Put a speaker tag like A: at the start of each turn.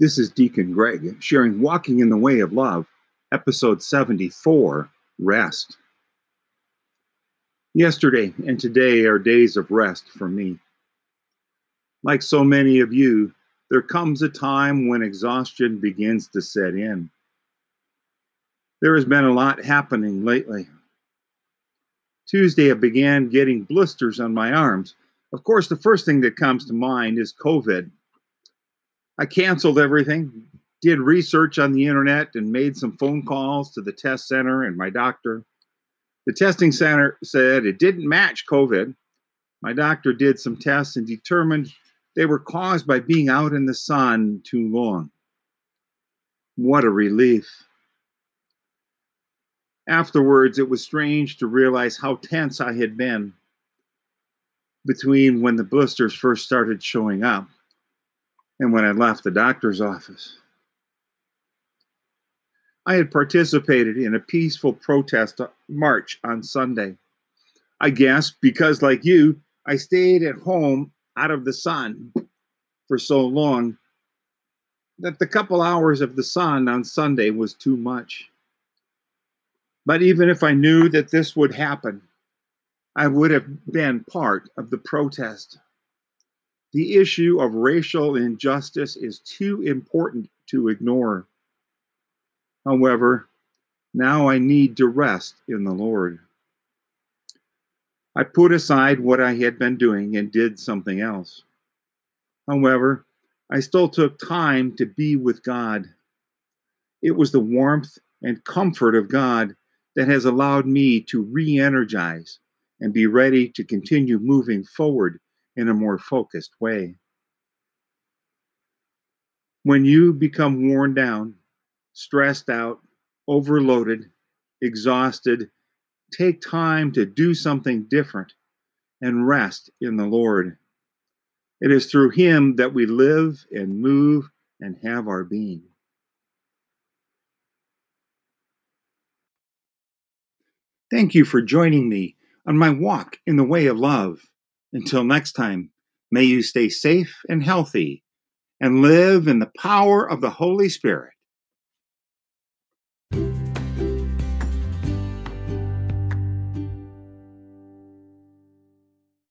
A: This is Deacon Greg sharing Walking in the Way of Love, episode 74 Rest. Yesterday and today are days of rest for me. Like so many of you, there comes a time when exhaustion begins to set in. There has been a lot happening lately. Tuesday, I began getting blisters on my arms. Of course, the first thing that comes to mind is COVID. I canceled everything, did research on the internet, and made some phone calls to the test center and my doctor. The testing center said it didn't match COVID. My doctor did some tests and determined they were caused by being out in the sun too long. What a relief. Afterwards, it was strange to realize how tense I had been between when the blisters first started showing up and when I left the doctor's office. I had participated in a peaceful protest uh, march on Sunday. I guess because, like you, I stayed at home out of the sun for so long that the couple hours of the sun on Sunday was too much. But even if I knew that this would happen, I would have been part of the protest. The issue of racial injustice is too important to ignore. However, now I need to rest in the Lord. I put aside what I had been doing and did something else. However, I still took time to be with God. It was the warmth and comfort of God that has allowed me to re energize and be ready to continue moving forward in a more focused way. When you become worn down, stressed out, overloaded, exhausted, take time to do something different and rest in the Lord. It is through Him that we live and move and have our being. Thank you for joining me on my walk in the way of love. Until next time, may you stay safe and healthy and live in the power of the Holy Spirit.